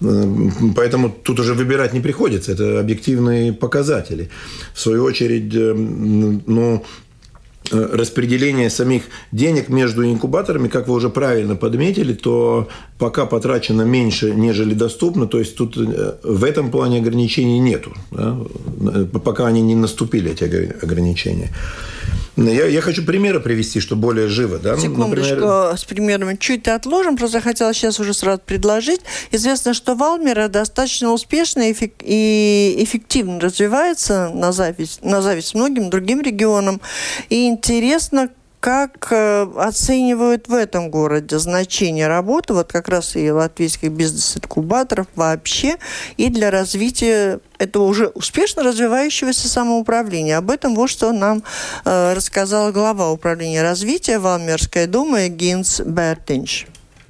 э, поэтому тут уже выбирать не приходится. Это объективные показатели. В свою очередь, э, ну, Э, распределение самих денег между инкубаторами, как вы уже правильно подметили, то пока потрачено меньше, нежели доступно. То есть тут э, в этом плане ограничений нету. Да? Э, пока они не наступили, эти ограничения. Я, я хочу примеры привести, чтобы более живо. Да? Ну, Секундочку, Например... с примерами чуть отложим. Просто хотела сейчас уже сразу предложить. Известно, что Валмера достаточно успешно и эффективно развивается на зависть, на зависть многим другим регионам. И интересно, как э, оценивают в этом городе значение работы, вот как раз и латвийских бизнес-инкубаторов вообще, и для развития этого уже успешно развивающегося самоуправления. Об этом вот что нам э, рассказала глава управления развития Валмерской думы Гинс Бертинч.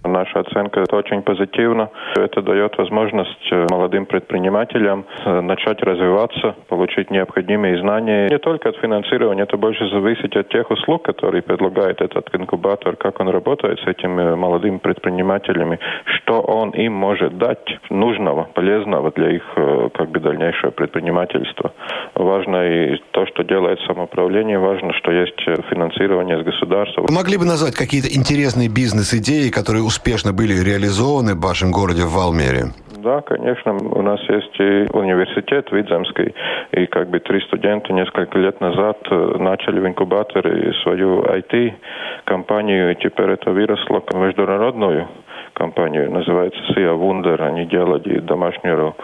Наша оценка это очень позитивна. Это дает возможность э, молодым предпринимателям э, начать развиваться, получить необходимые знания. Не только от финансирования, это больше зависит от тех услуг, которые предлагает этот инкубатор, как он работает с этими молодыми предпринимателями, что он им может дать нужного, полезного для их э, как бы дальнейшего предпринимательства. Важно и то, что делает самоуправление, важно, что есть финансирование с государства. Вы могли бы назвать какие-то интересные бизнес-идеи, которые успешно были реализованы в вашем городе в Валмере? Да, конечно. У нас есть и университет Видземский, и как бы три студента несколько лет назад э, начали в инкубаторе свою IT-компанию, и теперь это выросло в международную компанию, называется Sia Wunder. Они делали домашнюю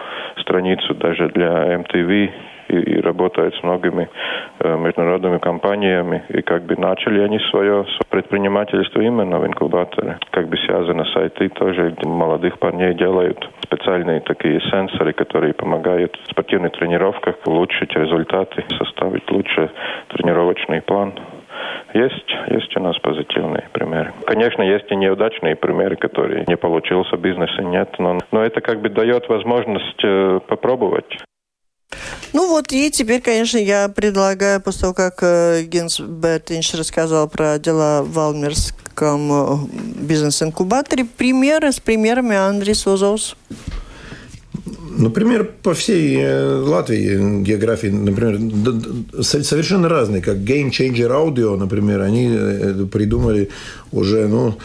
страницу даже для MTV, и, и работает с многими э, международными компаниями. И как бы начали они свое предпринимательство именно в инкубаторе. Как бы связано с IT тоже молодых парней делают специальные такие сенсоры, которые помогают в спортивных тренировках улучшить результаты, составить лучше тренировочный план. Есть, есть у нас позитивные примеры. Конечно, есть и неудачные примеры, которые не получился, бизнеса нет, но, но это как бы дает возможность э, попробовать. Ну вот, и теперь, конечно, я предлагаю, после того, как э, Генс Бертинш рассказал про дела в Валмерском э, бизнес-инкубаторе, примеры с примерами Андрей Озовс. Например, по всей э, Латвии географии, например, совершенно разные, как Game Changer Audio, например, они придумали уже, ну,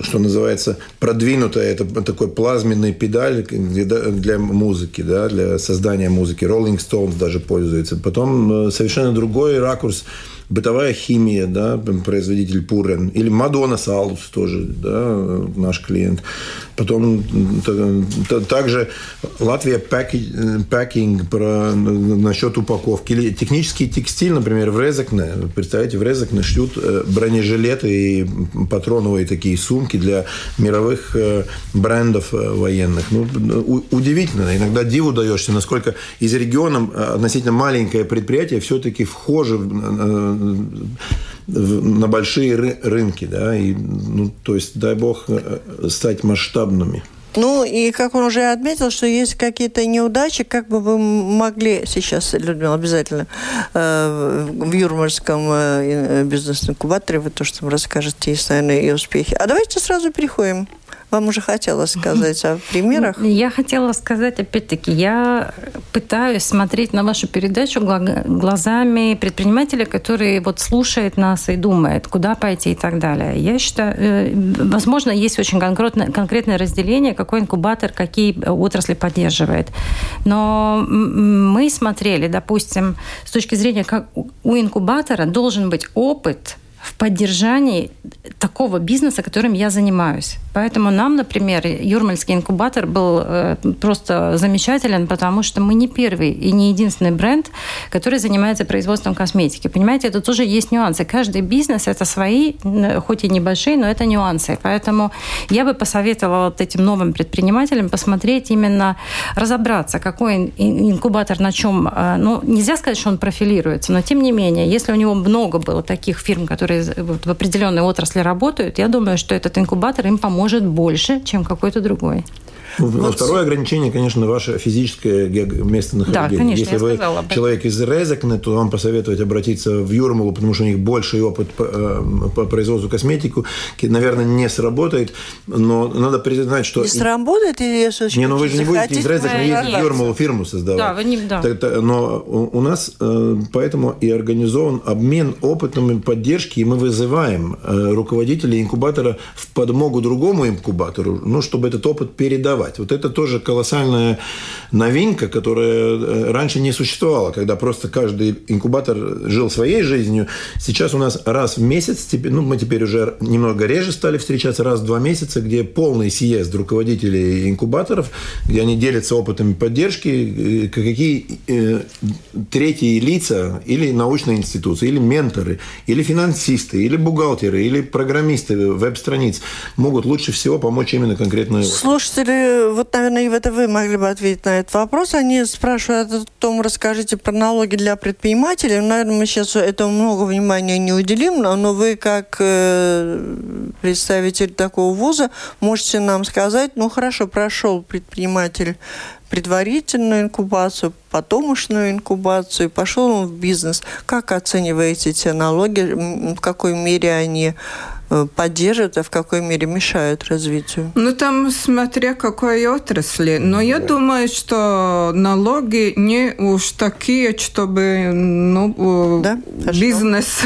что называется, продвинутая, это такой плазменный педаль для музыки, да, для создания музыки. Rolling Stones даже пользуется. Потом э, совершенно другой ракурс бытовая химия, да, производитель Пурен, или Мадонна Салус тоже, да, наш клиент. Потом также Латвия пакинг про, насчет упаковки. Или технический текстиль, например, в Резекне. Представляете, в Резекне шьют э, бронежилеты и патроновые такие сумки для мировых э, брендов э, военных. Ну, удивительно. Иногда диву даешься, насколько из региона относительно маленькое предприятие все-таки вхоже на большие рынки, да, и, ну, то есть, дай бог, э, стать масштабными. Ну, и как он уже отметил, что есть какие-то неудачи, как бы вы могли сейчас, Людмила, обязательно э, в Юрмальском э, бизнес-инкубаторе, вы то, что расскажете, есть, наверное, и успехи. А давайте сразу переходим вам уже хотелось сказать о примерах? [laughs] Я хотела сказать, опять-таки, я пытаюсь смотреть на вашу передачу глазами предпринимателя, который вот слушает нас и думает, куда пойти и так далее. Я считаю, э, возможно, есть очень конкретное, конкретное разделение, какой инкубатор какие отрасли поддерживает. Но мы смотрели, допустим, с точки зрения, как у инкубатора должен быть опыт в поддержании такого бизнеса, которым я занимаюсь. Поэтому нам, например, Юрмальский инкубатор был э, просто замечателен, потому что мы не первый и не единственный бренд, который занимается производством косметики. Понимаете, это тоже есть нюансы. Каждый бизнес – это свои, хоть и небольшие, но это нюансы. Поэтому я бы посоветовала вот этим новым предпринимателям посмотреть именно, разобраться, какой инкубатор на чем. Э, ну, нельзя сказать, что он профилируется, но тем не менее, если у него много было таких фирм, которые которые в определенной отрасли работают, я думаю, что этот инкубатор им поможет больше, чем какой-то другой. Ну, вот второе ограничение, конечно, ваше физическое местонахождение. Да, конечно, Если вы человек из Резекне, то вам посоветовать обратиться в Юрмалу, потому что у них больший опыт по, э, по производству косметику. Наверное, не сработает, но надо признать, что... Не сработает или все Не, ну вы же не будете из Резекне ездить в Юрмалу фирму создавать. Да, вы не... Да. Но у нас э, поэтому и организован обмен опытом и поддержки, и мы вызываем э, руководителей инкубатора в подмогу другому инкубатору, ну, чтобы этот опыт передавать. Вот это тоже колоссальная новинка, которая э, раньше не существовала, когда просто каждый инкубатор жил своей жизнью. Сейчас у нас раз в месяц, ну, мы теперь уже немного реже стали встречаться, раз в два месяца, где полный съезд руководителей инкубаторов, где они делятся опытами поддержки, какие третьи лица или научные институции, или менторы, или финансисты, или бухгалтеры, или программисты веб-страниц могут лучше всего помочь именно конкретно. Слушатели, вот, наверное, и это вы могли бы ответить на этот вопрос. Они спрашивают о том, расскажите про налоги для предпринимателей. Наверное, мы сейчас этому много внимания не уделим, но вы, как э, представитель такого вуза, можете нам сказать, ну, хорошо, прошел предприниматель предварительную инкубацию, потомушную инкубацию, пошел он в бизнес. Как оцениваете эти налоги? В какой мере они поддерживают, а в какой мере мешают развитию? Ну, там смотря какой отрасли. Но я думаю, что налоги не уж такие, чтобы ну, да? бизнес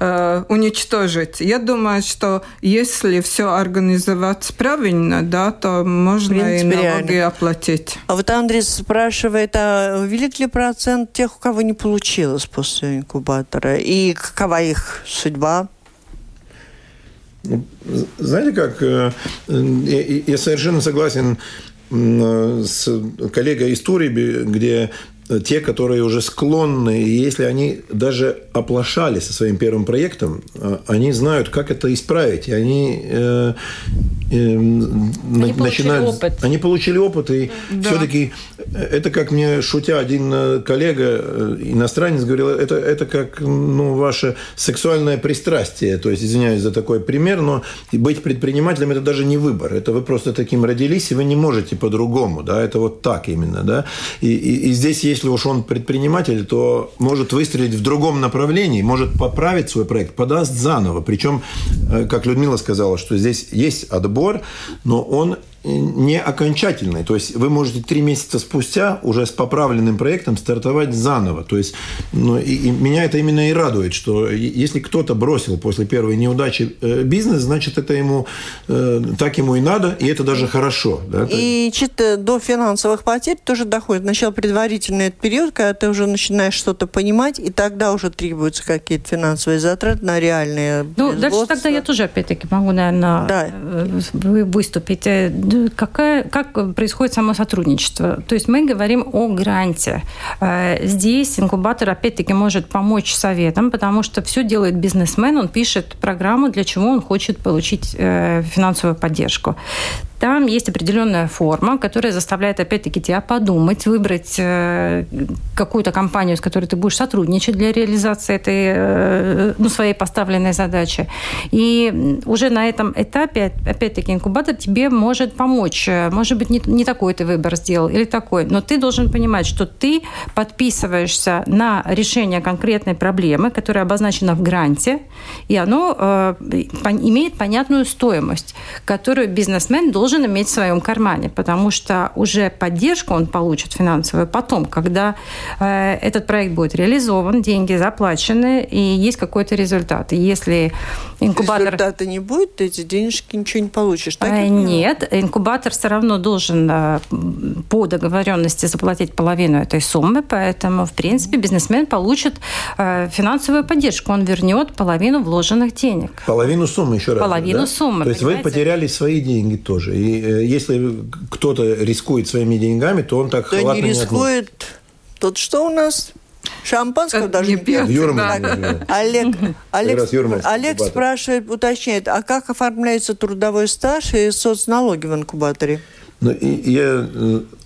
э, уничтожить. Я думаю, что если все организовать правильно, да, то можно принципе, и налоги реально. оплатить. А вот Андрей спрашивает, а велик ли процент тех, у кого не получилось после инкубатора? И какова их судьба? Знаете как, э, я совершенно согласен с коллегой из Туриби, где те, которые уже склонны, и если они даже оплошали со своим первым проектом, а, они знают, как это исправить. И они, э, э, они начинают... Опыт. Они получили опыт, и да. все-таки это, как мне шутя один э, коллега, э, иностранец, говорил, это, это как ну, ваше сексуальное пристрастие. То есть, извиняюсь за такой пример, но быть предпринимателем – это даже не выбор. Это вы просто таким родились, и вы не можете по-другому. Да? Это вот так именно. Да? И, и, и здесь есть если уж он предприниматель, то может выстрелить в другом направлении, может поправить свой проект, подаст заново. Причем, э, как Людмила сказала, что здесь есть отбор, но он не окончательный. То есть вы можете три месяца спустя уже с поправленным проектом стартовать заново. То есть ну, и, и меня это именно и радует, что если кто-то бросил после первой неудачи э, бизнес, значит это ему э, так ему и надо, и это даже хорошо. Да? И чисто до финансовых потерь тоже доходит. Сначала предварительный период, когда ты уже начинаешь что-то понимать, и тогда уже требуются какие-то финансовые затраты на реальные. Ну дальше тогда я тоже опять-таки могу, наверное, да. Э, выступить какая, как происходит само сотрудничество? То есть мы говорим о гранте. Э, здесь инкубатор опять-таки может помочь советам, потому что все делает бизнесмен, он пишет программу, для чего он хочет получить э, финансовую поддержку. Там есть определенная форма, которая заставляет, опять-таки, тебя подумать, выбрать э, какую-то компанию, с которой ты будешь сотрудничать для реализации этой, э, ну, своей поставленной задачи. И уже на этом этапе, опять-таки, инкубатор тебе может помочь. Может быть, не, не такой ты выбор сделал или такой, но ты должен понимать, что ты подписываешься на решение конкретной проблемы, которая обозначена в гранте, и оно э, имеет понятную стоимость, которую бизнесмен должен должен иметь в своем кармане, потому что уже поддержку он получит финансовую потом, когда э, этот проект будет реализован, деньги заплачены и есть какой-то результат. И если инкубатор... Результата не будет, ты эти денежки ничего не получишь. Так э, нет, инкубатор все равно должен э, по договоренности заплатить половину этой суммы, поэтому, в принципе, бизнесмен получит э, финансовую поддержку, он вернет половину вложенных денег. Половину суммы еще раз. Половину да? суммы. То есть понимаете? вы потеряли свои деньги тоже. И э, если кто-то рискует своими деньгами, то он так да халатно не рискует. Не Тут что у нас? Шампанского даже не пьет. Да. Олег, Олег, Олег спрашивает, уточняет, а как оформляется трудовой стаж и соцналоги в инкубаторе? Ну, я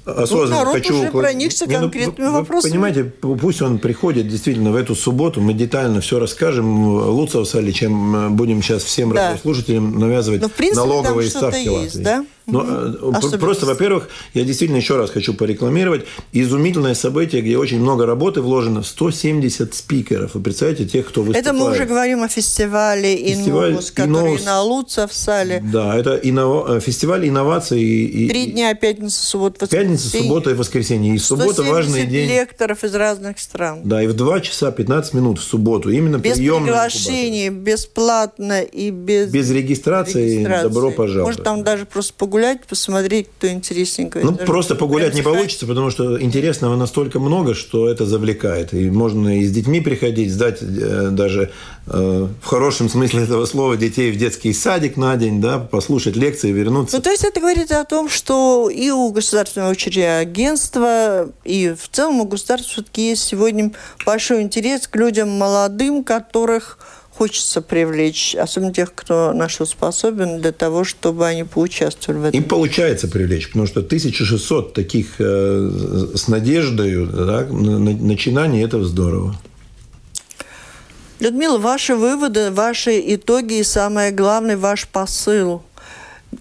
э, осознанно ну, хочу... уже проникся Не, ну, конкретными вы, вопросами. Понимаете, пусть он приходит действительно в эту субботу, мы детально все расскажем лучше в чем будем сейчас всем Да. радиослушателям навязывать Но, в принципе, налоговые ставки есть, Латвии. да? Но, э, Особенности. Просто, во-первых, я действительно еще раз хочу порекламировать изумительное событие, где очень много работы вложено, 170 спикеров. Вы представляете, тех, кто выступает. Это мы уже говорим о фестивале Инновус, который «Инновус». на Луца в сале. Да, это иннова- э, фестиваль инноваций. И, Три дня, пятница, суббота, воскресенье. Пятница, суббота и воскресенье. И суббота 170 важный день. лекторов из разных стран. Да, и в 2 часа 15 минут в субботу. Именно Без приемный приглашений, бесплатно и без. Без регистрации, регистрации. добро пожаловать. Может, там даже просто погулять, посмотреть, кто интересненького. Ну, Даже просто погулять не получится, потому что интересного настолько много, что это завлекает. И можно и с детьми приходить, сдать э, даже э, в хорошем смысле этого слова детей в детский садик на день, да, послушать лекции, вернуться. Ну, то есть это говорит о том, что и у государственного очередного агентства, и в целом у государства все-таки есть сегодня большой интерес к людям молодым, которых хочется привлечь, особенно тех, кто на что способен, для того, чтобы они поучаствовали в этом. Им получается привлечь, потому что 1600 таких э, с надеждой да, на- на- начинаний – это здорово. Людмила, ваши выводы, ваши итоги и, самое главное, ваш посыл.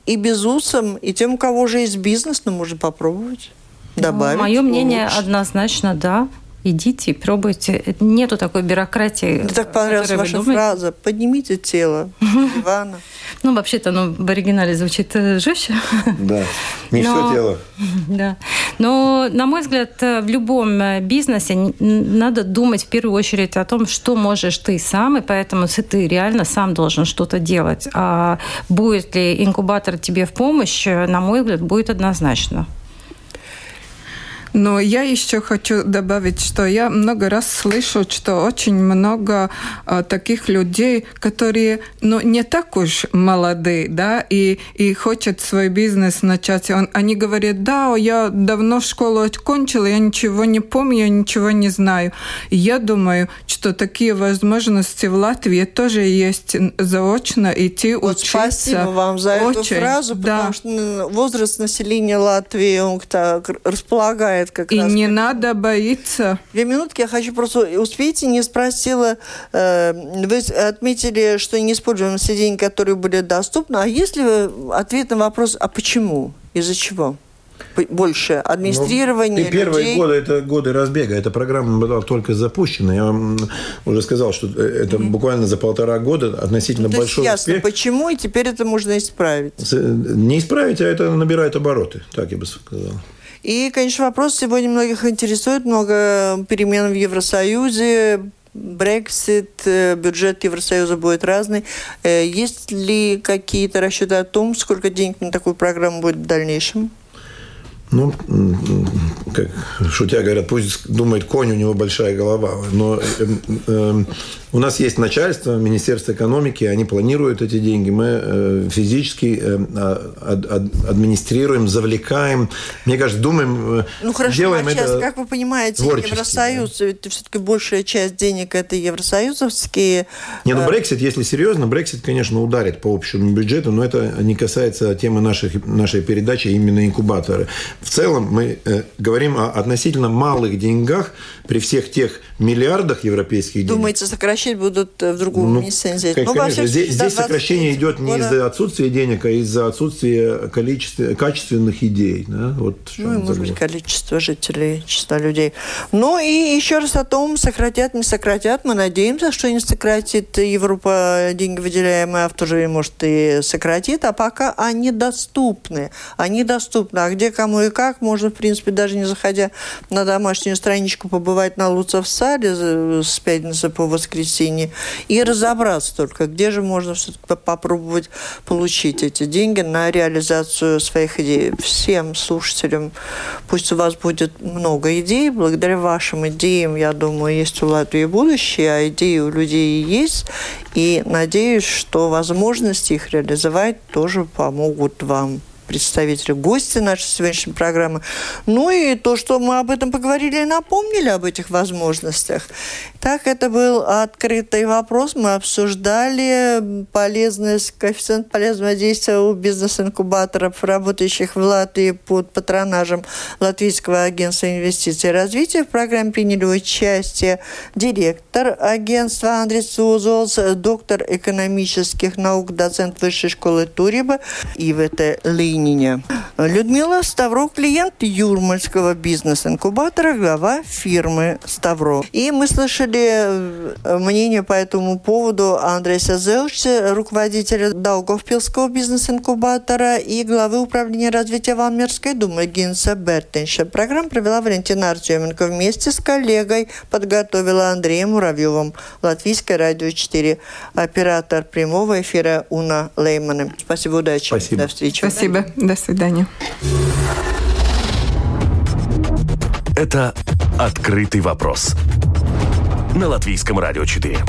И безусам, и тем, у кого уже есть бизнес, ну, можно попробовать добавить. Мое мнение улучшить. однозначно да. Идите, пробуйте. Нету такой бюрократии. Мне так понравилась ваша думаете. фраза «поднимите тело с дивана». Ну, вообще-то, ну, в оригинале звучит э, жестче. Да, не все тело. [laughs] Да. Но, на мой взгляд, э, в любом э, бизнесе надо думать в первую очередь о том, что можешь ты сам, и поэтому ты реально сам должен что-то делать. А будет ли инкубатор тебе в помощь, на мой взгляд, будет однозначно. Но я еще хочу добавить, что я много раз слышу, что очень много э, таких людей, которые ну, не так уж молодые, да, и, и хотят свой бизнес начать. Он, они говорят, да, я давно школу окончила, я ничего не помню, я ничего не знаю. И я думаю, что такие возможности в Латвии тоже есть заочно идти Вот учиться. спасибо вам за эту Очень, фразу, да. потому что возраст населения Латвии, он так располагает как И раз... не к- надо боиться. Две минутки, я хочу просто... Успейте, не спросила... э, вы отметили, что не используем все деньги, которые были доступны. А есть ли вы ответ на вопрос, а почему? Из-за чего? Больше администрирование Ну, И первые людей? годы это годы разбега. Эта программа была только запущена. Я вам уже сказал, что это буквально за полтора года относительно Ну, То есть большой ясно, успех. почему, и теперь это можно исправить. С- Не исправить, а это набирает обороты, так я бы сказал. И, конечно, вопрос сегодня многих интересует. Много перемен в Евросоюзе, Брексит, э, бюджет Евросоюза будет разный. Э, Есть ли какие-то расчеты о том, сколько денег на такую программу будет в дальнейшем? Ну, как шутя говорят, пусть думает конь, у него большая голова. Но э, э, у нас есть начальство, Министерство экономики, они планируют эти деньги. Мы э, физически э, ад- администрируем, завлекаем. Мне кажется, думаем, э, Ну хорошо, делаем а сейчас, это как вы понимаете, творчески, Евросоюз, ведь все-таки большая часть денег это евросоюзовские. Не, ну Брексит, если серьезно, Брексит, конечно, ударит по общему бюджету, но это не касается темы наших, нашей передачи, именно инкубаторы. В целом мы говорим о относительно малых деньгах при всех тех миллиардах европейских денег. Думаете, сокращать будут э, в другом Ну, как- Ну, конечно, всяком здесь, случае, до здесь сокращение 23 идет не из-за отсутствия денег, а из-за отсутствия количества, качественных идей. Да? Вот Ну, и, может заговор. быть, количество жителей, числа людей. Ну, и еще раз о том, сократят, не сократят. Мы надеемся, что не сократит Европа деньги выделяемые, а в то же время, может, и сократит. А пока они доступны. Они доступны. А где, кому и как, можно, в принципе, даже не заходя на домашнюю страничку, побывать на Луцев саде за- с пятницы по воскресенье и разобраться только, где же можно попробовать получить эти деньги на реализацию своих идей. Всем слушателям пусть у вас будет много идей. Благодаря вашим идеям, я думаю, есть у Латвии будущее, а идеи у людей есть. И надеюсь, что возможности их реализовать тоже помогут вам представители, гости нашей сегодняшней программы. Ну и то, что мы об этом поговорили и напомнили об этих возможностях. Так, это был открытый вопрос. Мы обсуждали полезность, коэффициент полезного действия у бизнес-инкубаторов, работающих в Латвии под патронажем Латвийского агентства инвестиций и развития. В программе приняли участие директор агентства Андрей Сузолс, доктор экономических наук, доцент Высшей школы Туриба ИВТ Линине. Людмила Ставро, клиент Юрмальского бизнес-инкубатора, глава фирмы Ставро. И мы слышали э, мнение по этому поводу Андрея Зелча, руководителя Даугавпилского бизнес-инкубатора и главы управления развития Валмерской думы Гинса Бертенша. Программу провела Валентина Артеменко вместе с коллегой, подготовила Андреем Муравьевым, Латвийское радио 4, оператор прямого эфира Уна Леймана. Спасибо, удачи. Спасибо. До встречи. До свидания. Это «Открытый вопрос» на Латвийском радио 4.